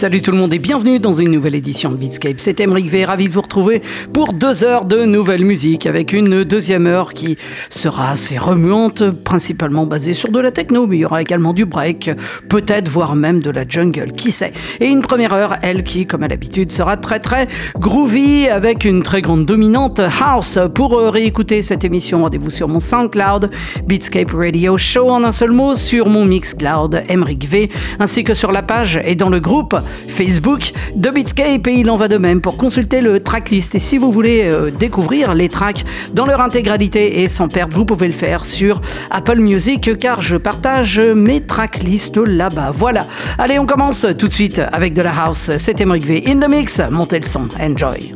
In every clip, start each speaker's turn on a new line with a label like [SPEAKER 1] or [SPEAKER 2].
[SPEAKER 1] Salut tout le monde et bienvenue dans une nouvelle édition de Beatscape. C'est Emric V, ravi de vous retrouver pour deux heures de nouvelle musique avec une deuxième heure qui sera assez remuante, principalement basée sur de la techno, mais il y aura également du break, peut-être voire même de la jungle, qui sait. Et une première heure, elle qui, comme à l'habitude, sera très très groovy avec une très grande dominante house. Pour euh, réécouter cette émission, rendez-vous sur mon SoundCloud, Beatscape Radio Show en un seul mot, sur mon Mixcloud, Emric V, ainsi que sur la page et dans le groupe Facebook de Beatscape et il en va de même pour consulter le tracklist. Et si vous voulez euh, découvrir les tracks dans leur intégralité et sans perdre, vous pouvez le faire sur Apple Music car je partage mes tracklists là-bas. Voilà. Allez, on commence tout de suite avec de la house. C'est Emric V in the mix. Montez le son. Enjoy.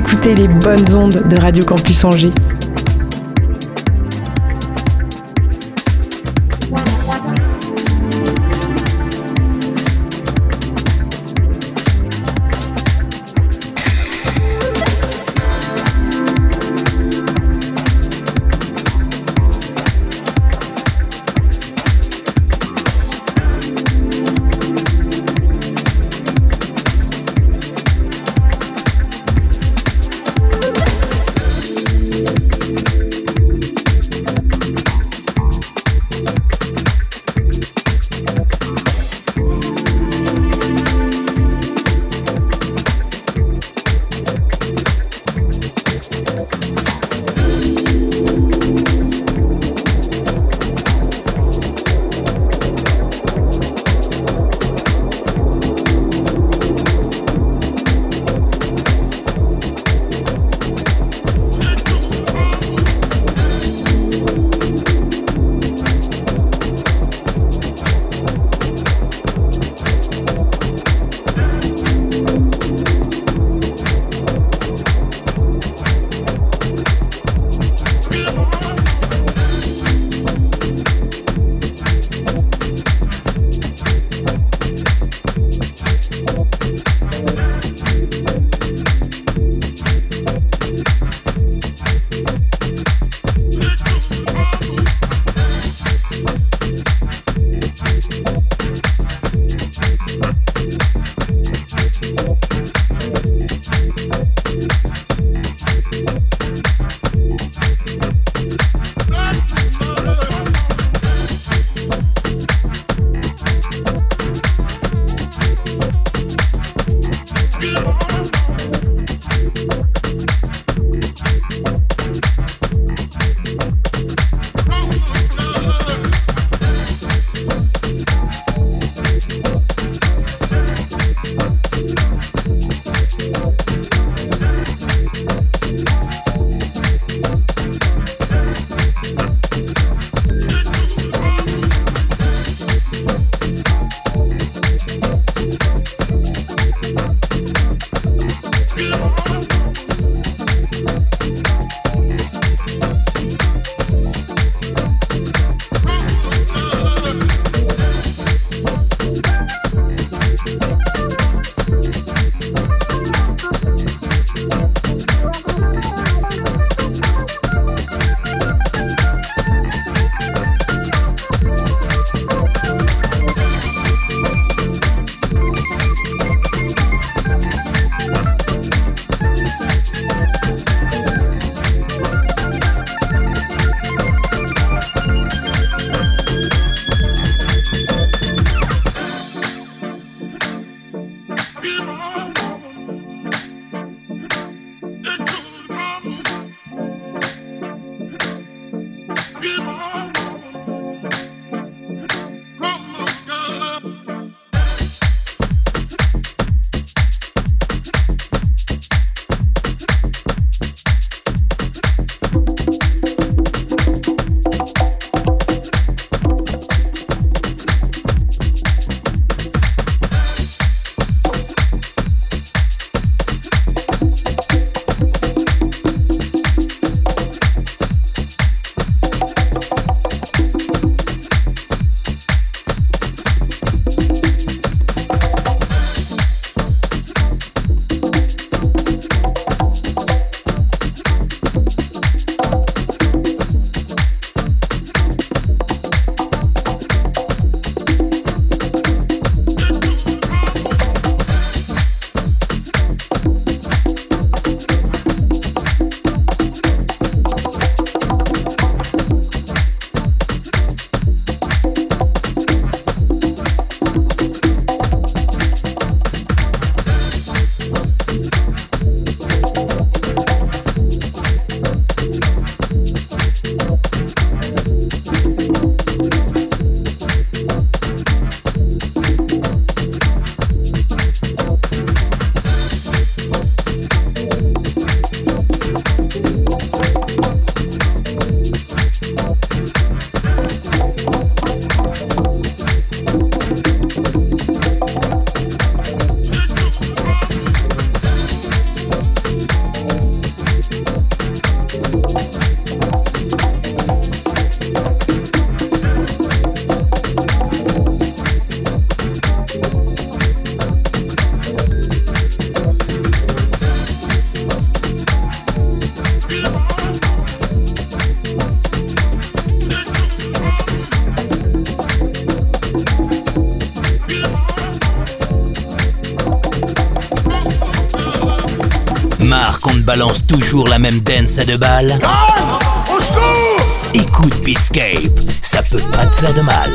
[SPEAKER 2] Écoutez les bonnes ondes de Radio Campus Angers.
[SPEAKER 3] Même dance à deux balles. Écoute Beatscape, ça peut pas te faire de mal.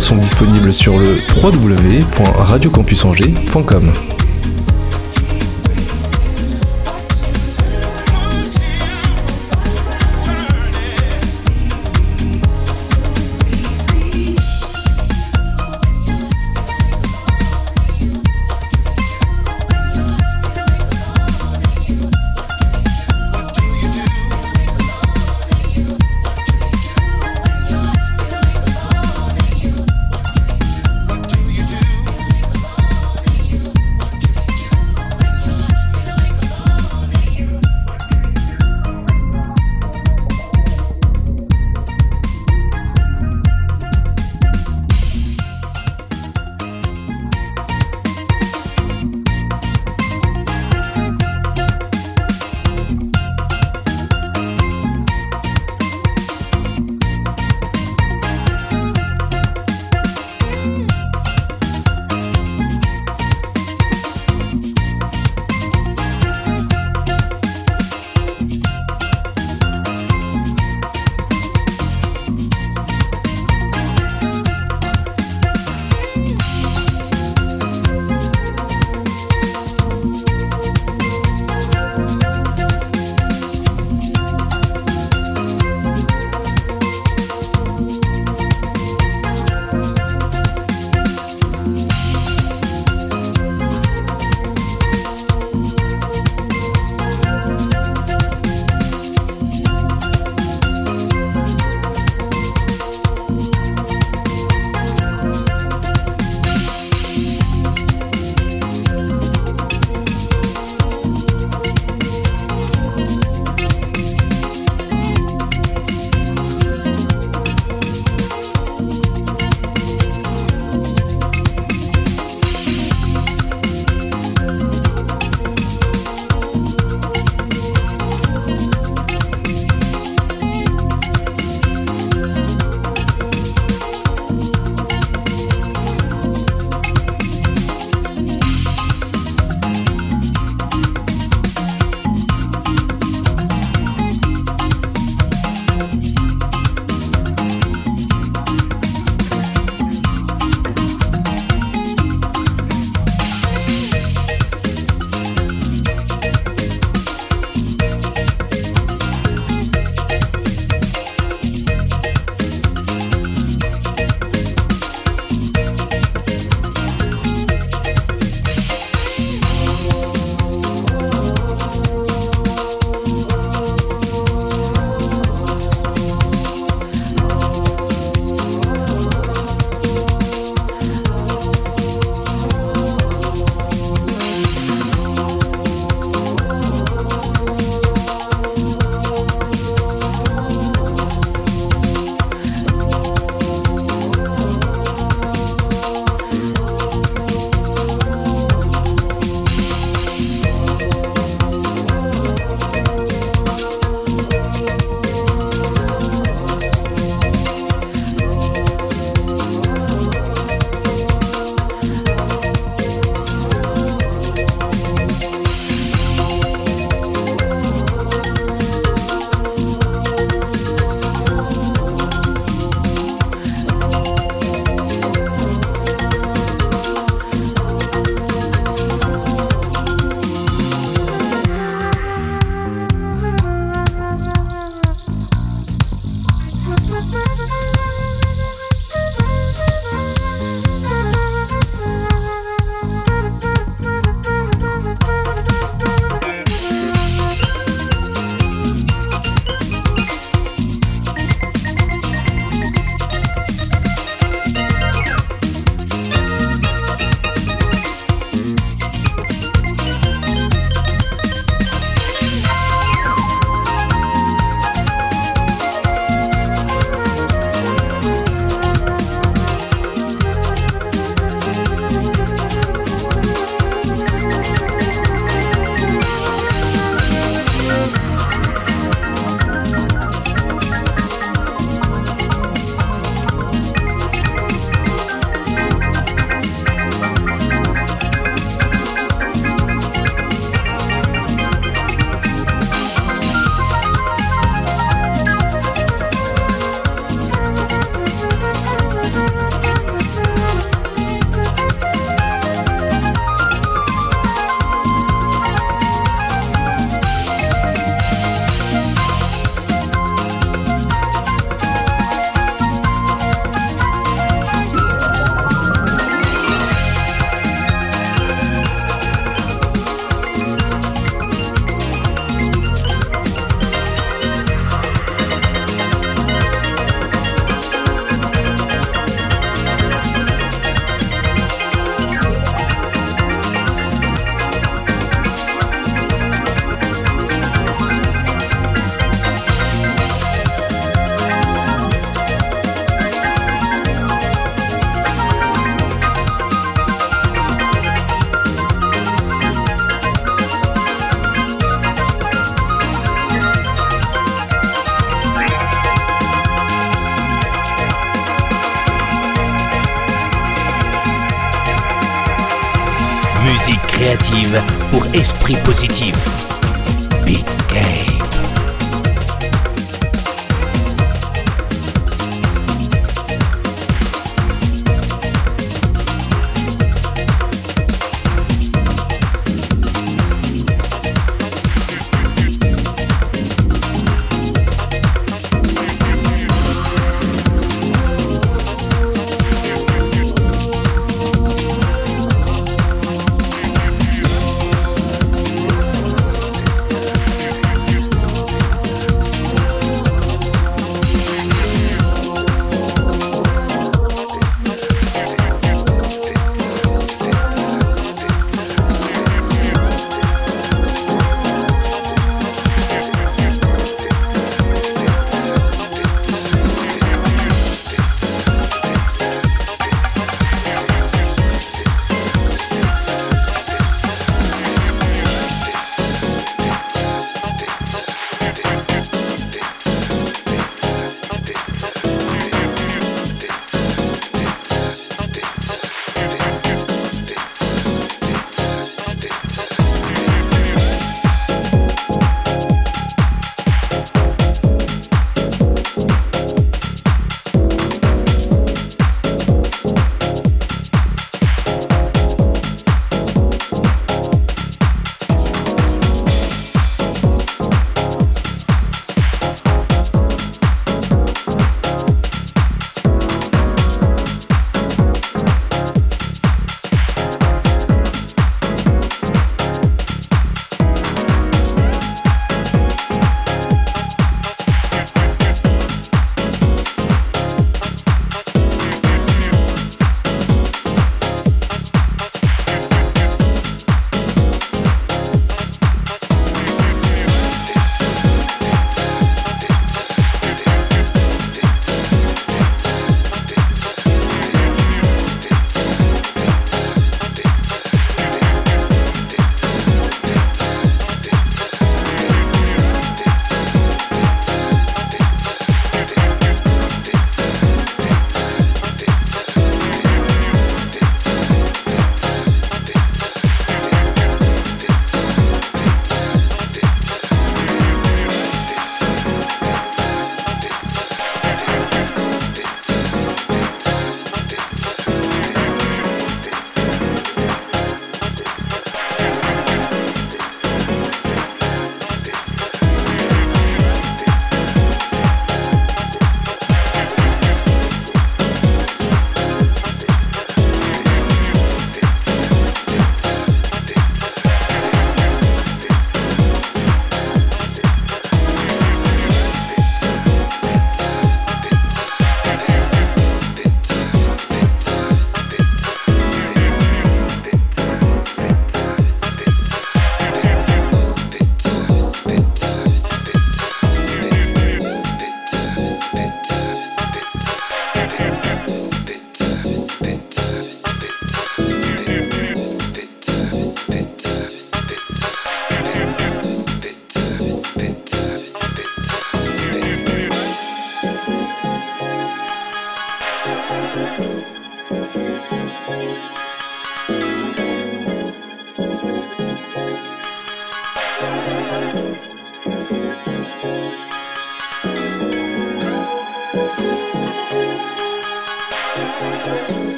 [SPEAKER 4] Sont disponibles sur le www.radiocampusangers.com.
[SPEAKER 3] Pour esprit positif.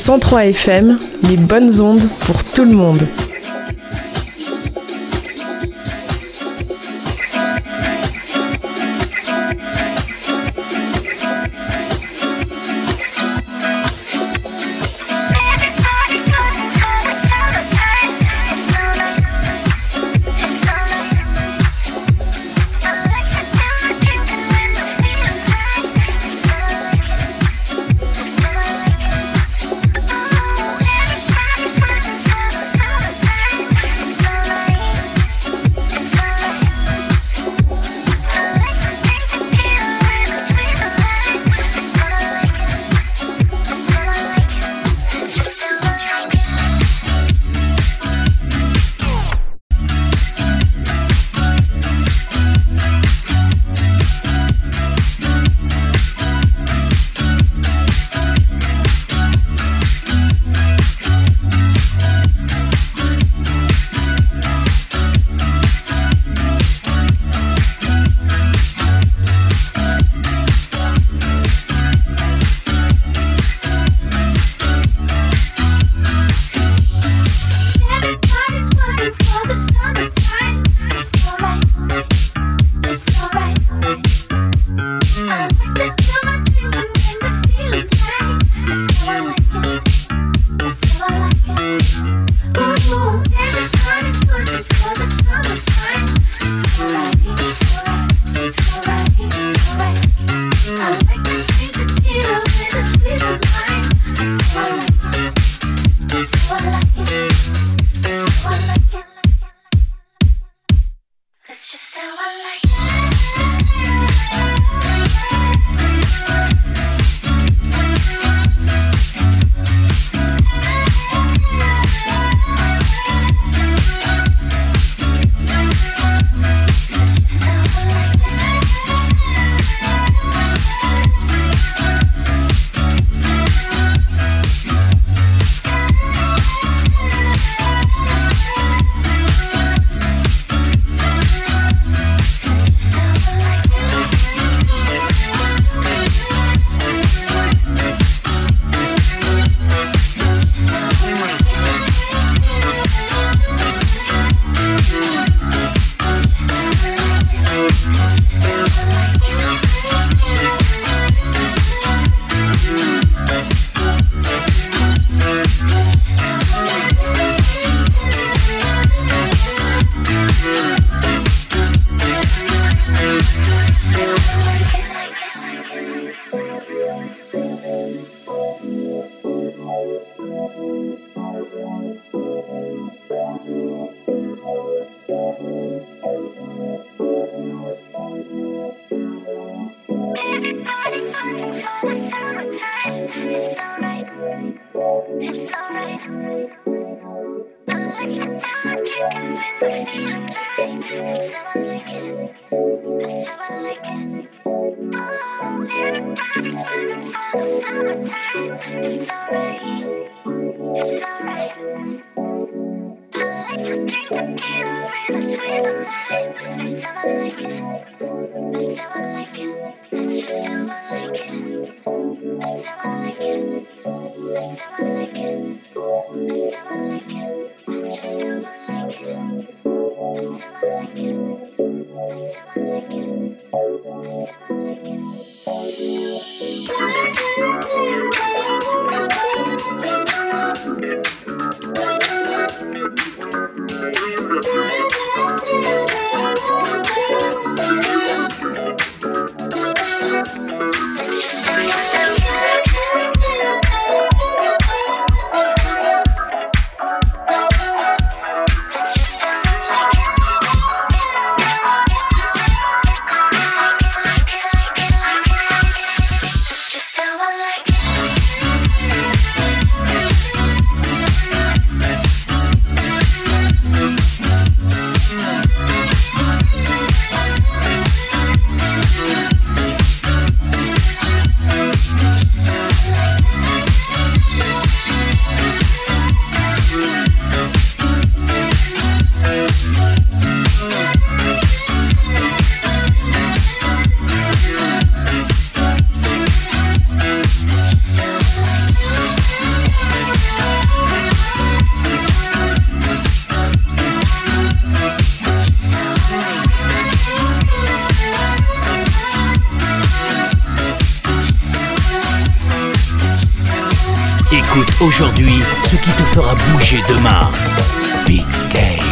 [SPEAKER 2] 103 FM, les bonnes ondes pour tout le monde.
[SPEAKER 3] Aujourd'hui ce qui te fera bouger demain. Beatscape.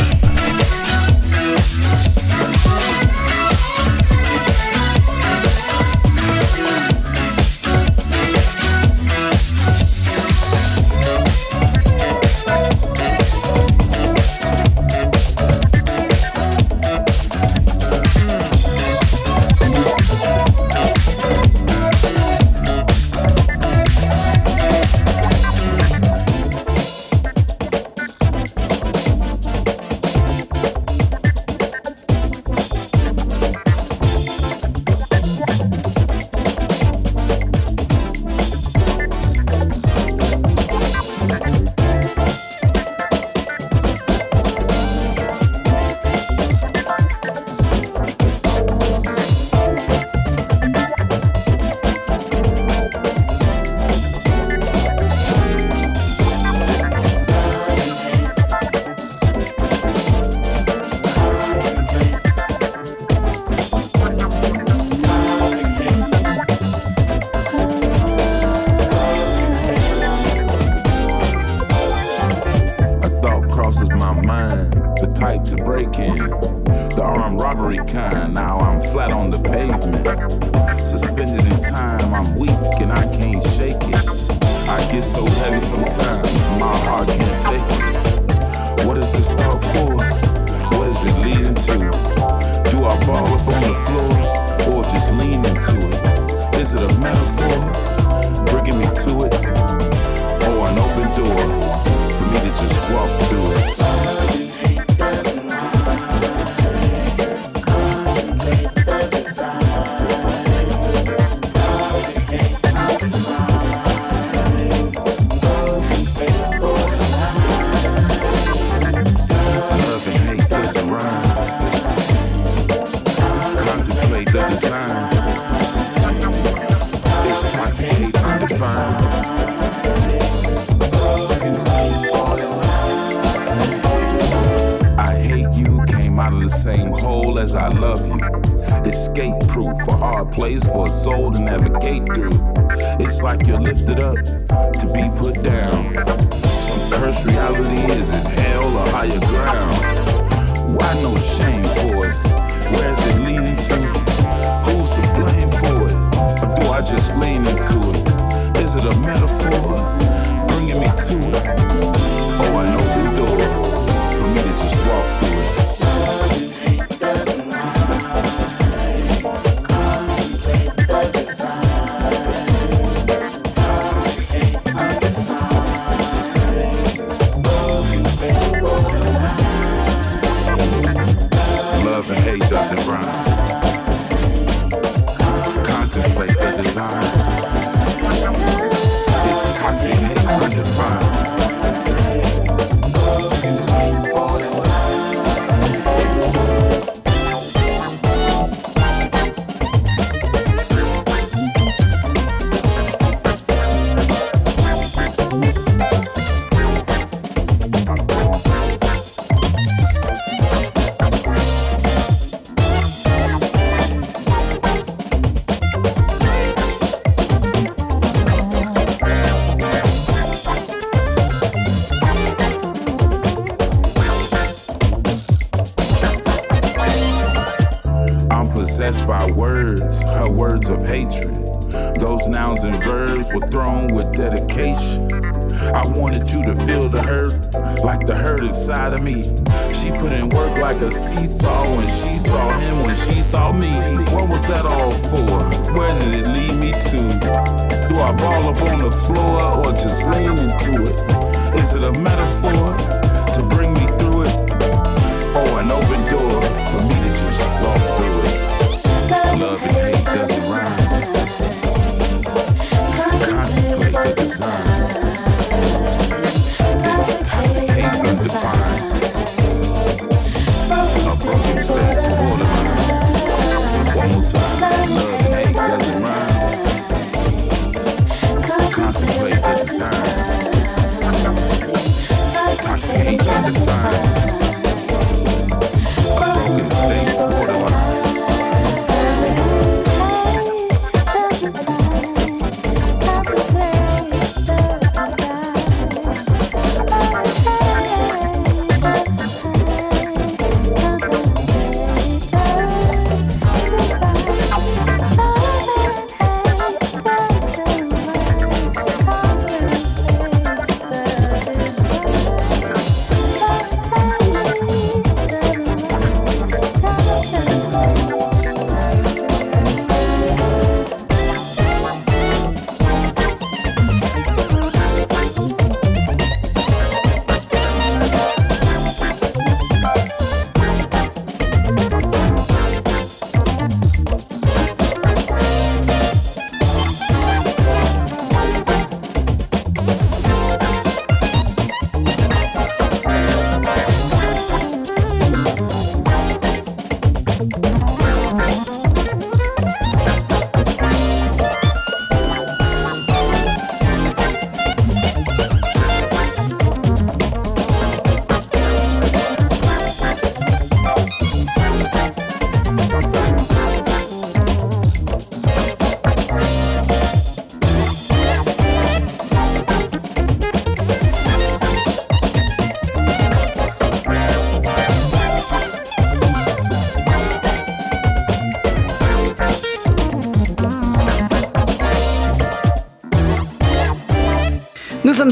[SPEAKER 5] of me. She put in work like a seesaw when she saw him, when she saw me. What was that all for? Where did it lead me to? Do I ball up on the floor or just lean into it? Is it a metaphor to bring me through it? Or an open door for me to just walk through it? Love and hate doesn't rhyme. Contemplate the design. to.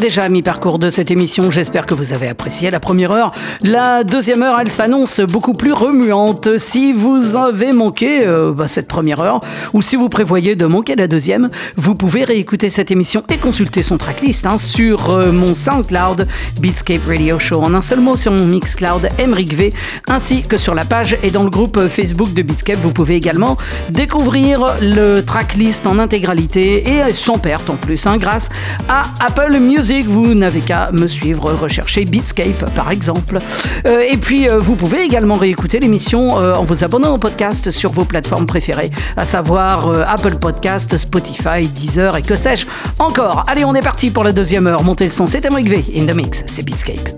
[SPEAKER 1] Déjà à mi-parcours de cette émission. J'espère que vous avez apprécié la première heure. La deuxième heure, elle s'annonce beaucoup plus remuante. Si vous avez manqué euh, bah, cette première heure, ou si vous prévoyez de manquer la deuxième, vous pouvez réécouter cette émission et consulter son tracklist hein, sur euh, mon SoundCloud Beatscape Radio Show. En un seul mot, sur mon Mixcloud Emric V, ainsi que sur la page et dans le groupe Facebook de Beatscape. Vous pouvez également découvrir le tracklist en intégralité et sans perte en plus, hein, grâce à Apple Music. Vous n'avez qu'à me suivre, rechercher Beatscape par exemple. Euh, et puis, euh, vous pouvez également réécouter l'émission euh, en vous abonnant au podcast sur vos plateformes préférées, à savoir Apple Podcast, Spotify, Deezer et que sais-je encore. Allez, on est parti pour la deuxième heure. Montez le son, c'est Emric V. In the mix, c'est Beatscape.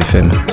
[SPEAKER 4] FM.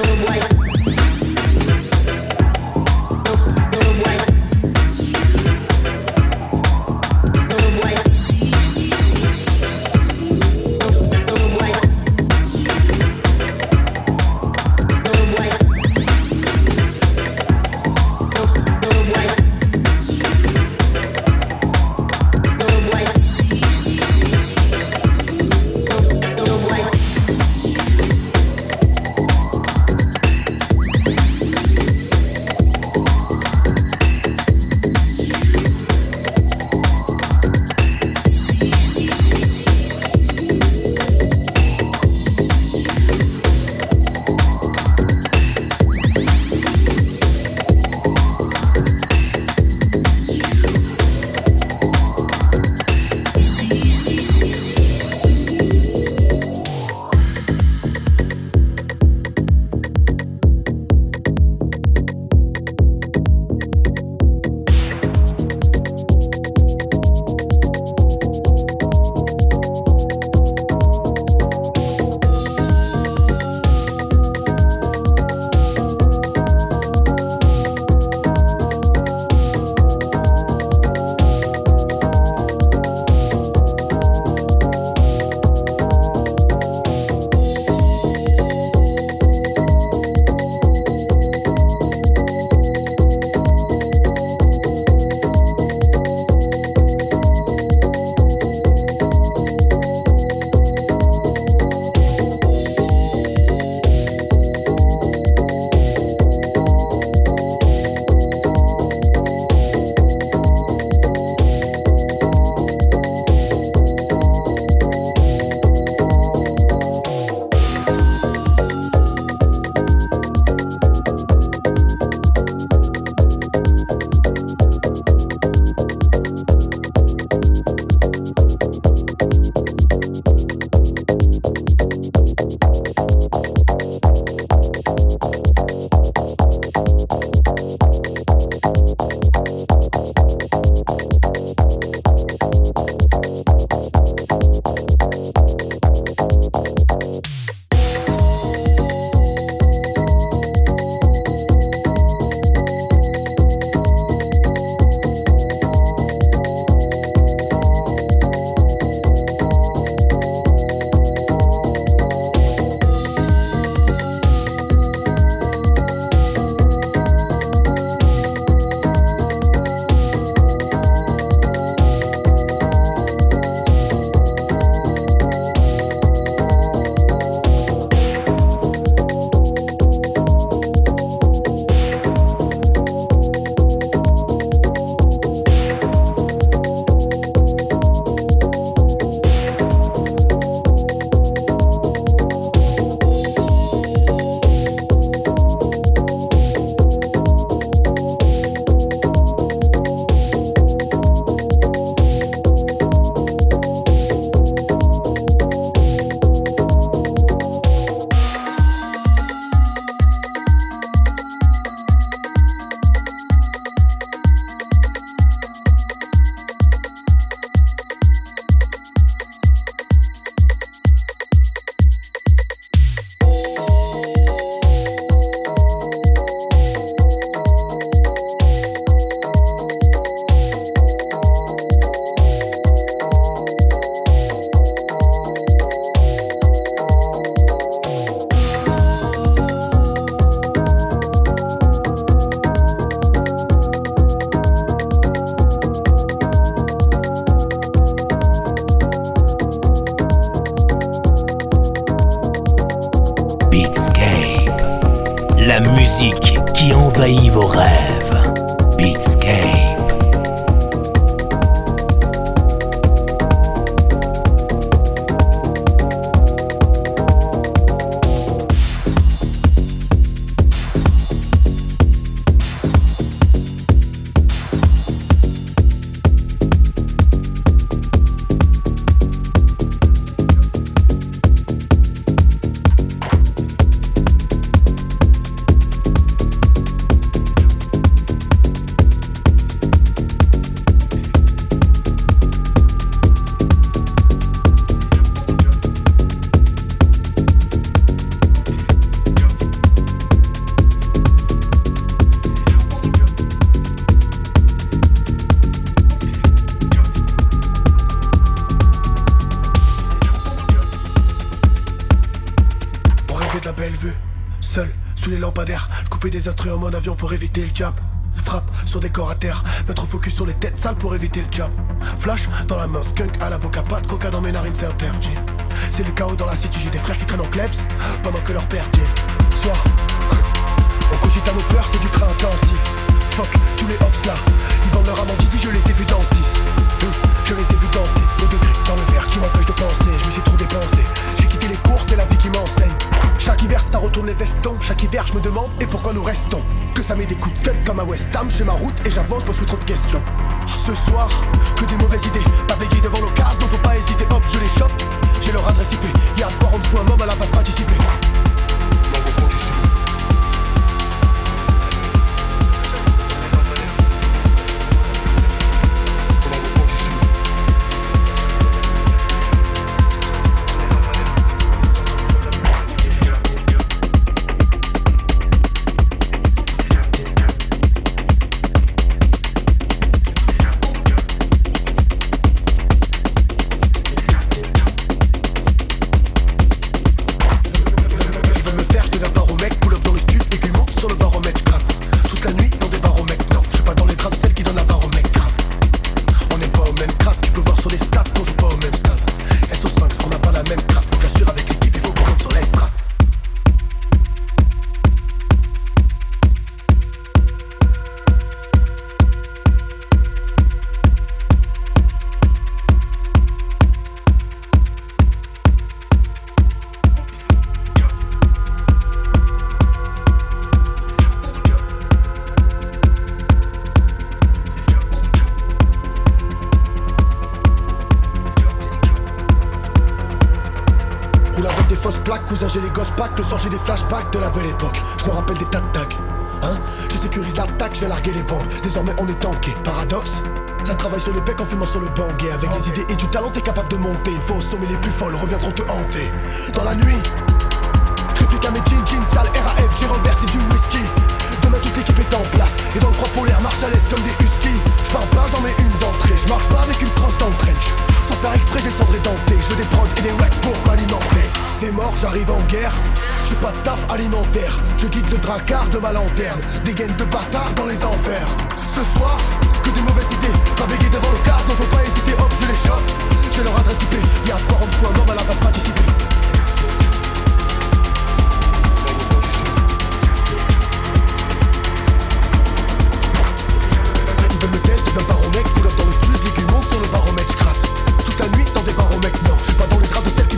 [SPEAKER 6] La city, j'ai des frères qui traînent en klebs pendant que leur père dit Soir, on cogite à nos peurs, c'est du train intensif. Fuck tous les hops là, ils vendent leur amant je les ai vus dans 6 Je les ai vus danser, le degré dans le verre qui m'empêche de penser. Je me suis trop dépensé, j'ai quitté les cours, c'est la vie qui m'enseigne. Chaque hiver, ça retourne les vestons. Chaque hiver, je me demande et pourquoi nous restons? Que ça met des coups de cut comme à West Ham. J'ai ma route et j'avance, pose plus trop de questions. Ce soir, que des mauvaises idées. de la belle époque. Je me rappelle des tas de tags. Hein. Je sécurise l'attaque, je vais larguer les bombes. Désormais on est tanké. Paradoxe. Ça travaille sur les pecs en fumant sur le banguet avec des idées et du talent t'es capable de monter. Il faut au sommet les plus folles reviendront te hanter. Dans la nuit Réplique à mes jeans jeans sale RAF J'ai renversé du whisky. Demain toute l'équipe est en place. Et dans le froid polaire marche à l'aise comme des huskies. Je parle pas j'en mets une d'entrée. Je marche pas avec une crosse dans trench. Sans faire exprès j'ai le denté Je veux des prods et des wax pour m'alimenter. C'est mort j'arrive en guerre. J'ai pas de taf alimentaire, je guide le dracard de ma lanterne. Des gaines de bâtards dans les enfers. Ce soir, que des mauvaises idées. T'as bégué devant le casse, donc faut pas hésiter, hop, je les chope. J'ai leur adresse IP, y'a pas une fois normal à la base participer? Ils veulent me test, ils veulent baromètre, couleur dans le sud, légumes montent sur le baromètre, je gratte. Toute la nuit dans des baromètres, non, je suis pas dans les draps de celle qui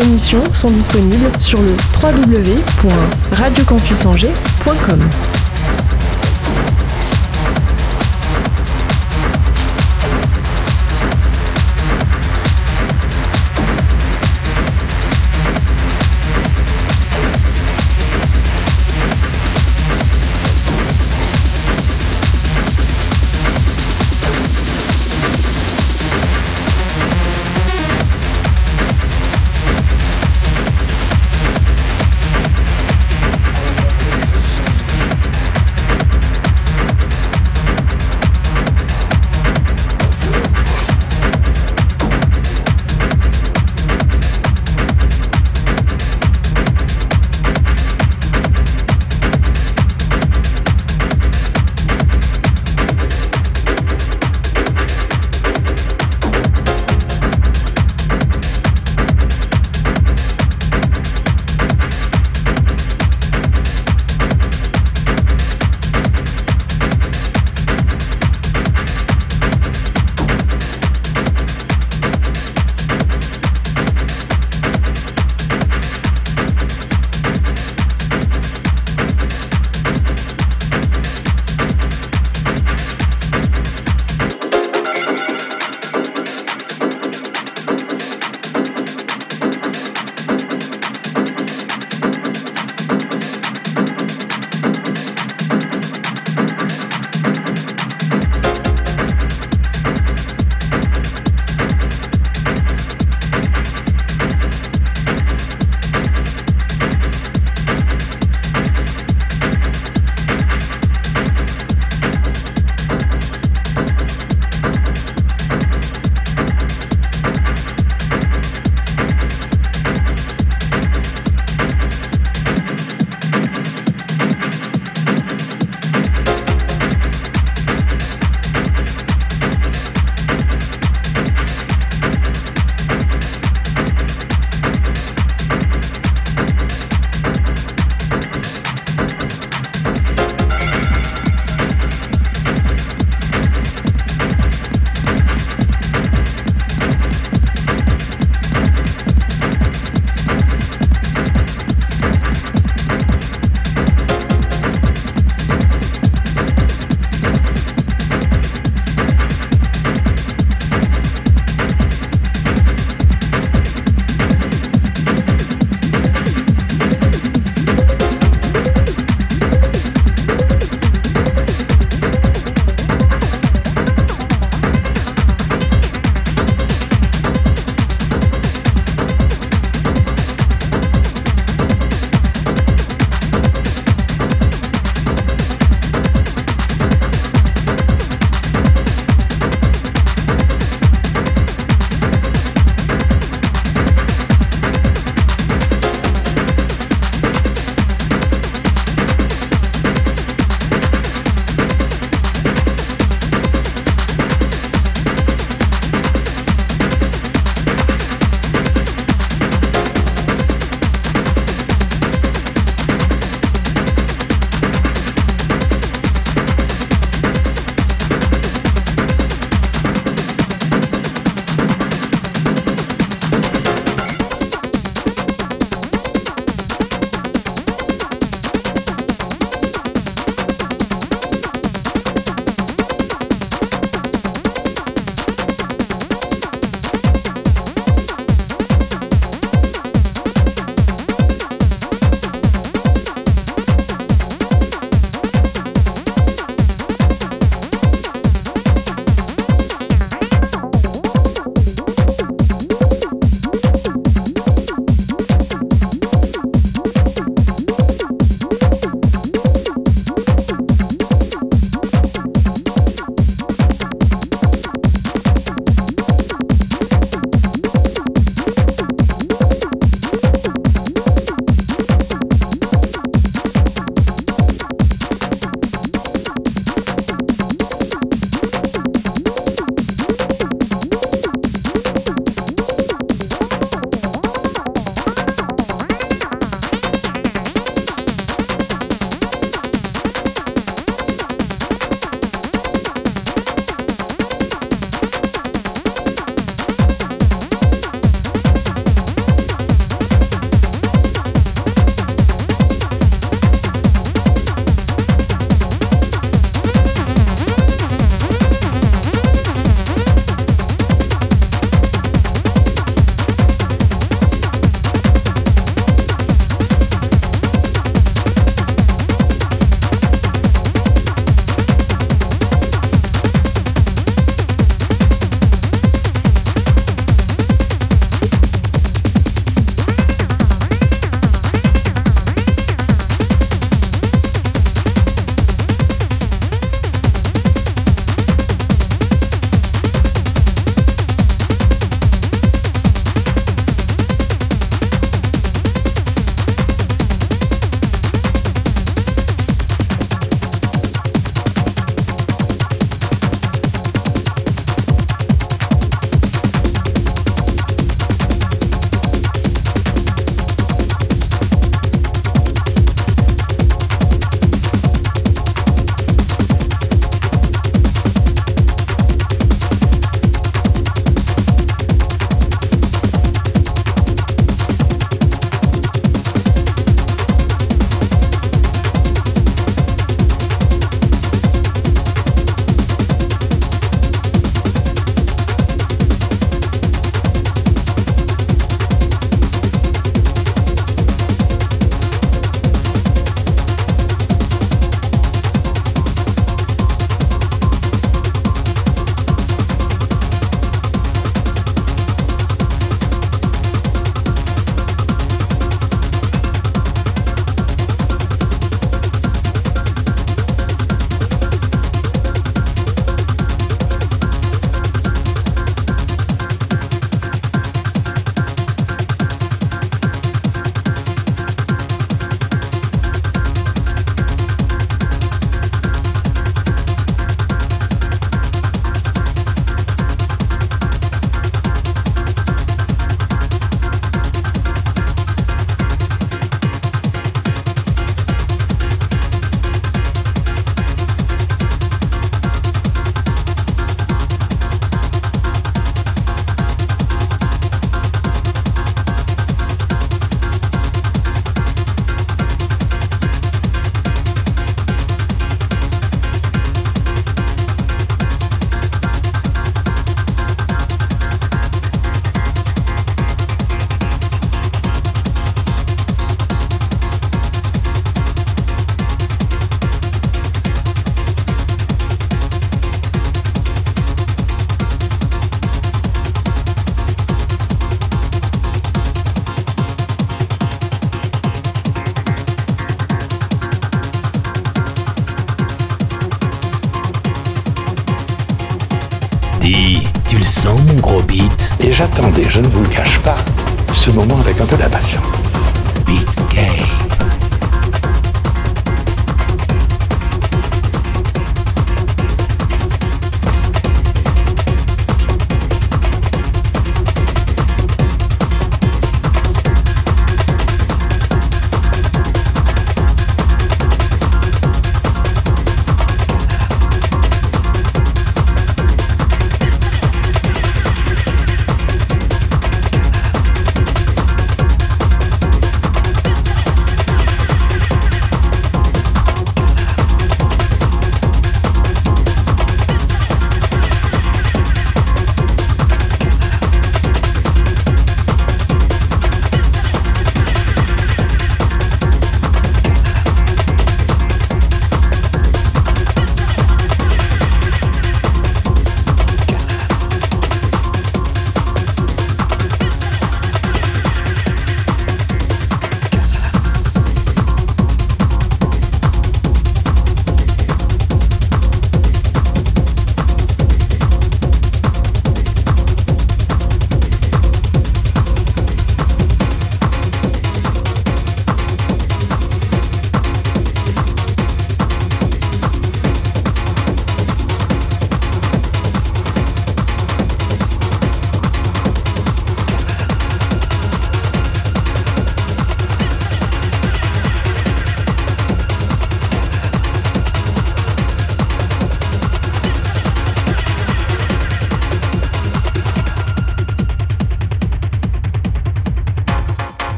[SPEAKER 2] émissions sont disponibles sur le www.radiocampusangers.com.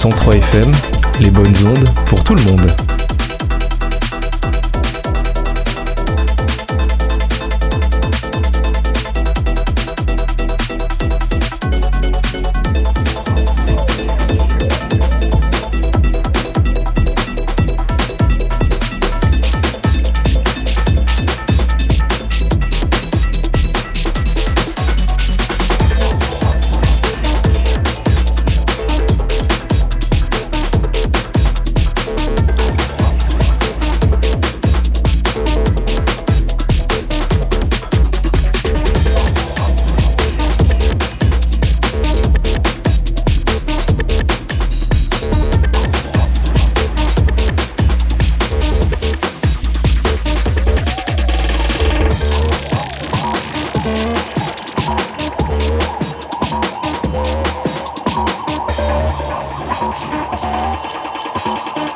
[SPEAKER 4] 103 FM, les bonnes ondes pour tout le monde. Thank you.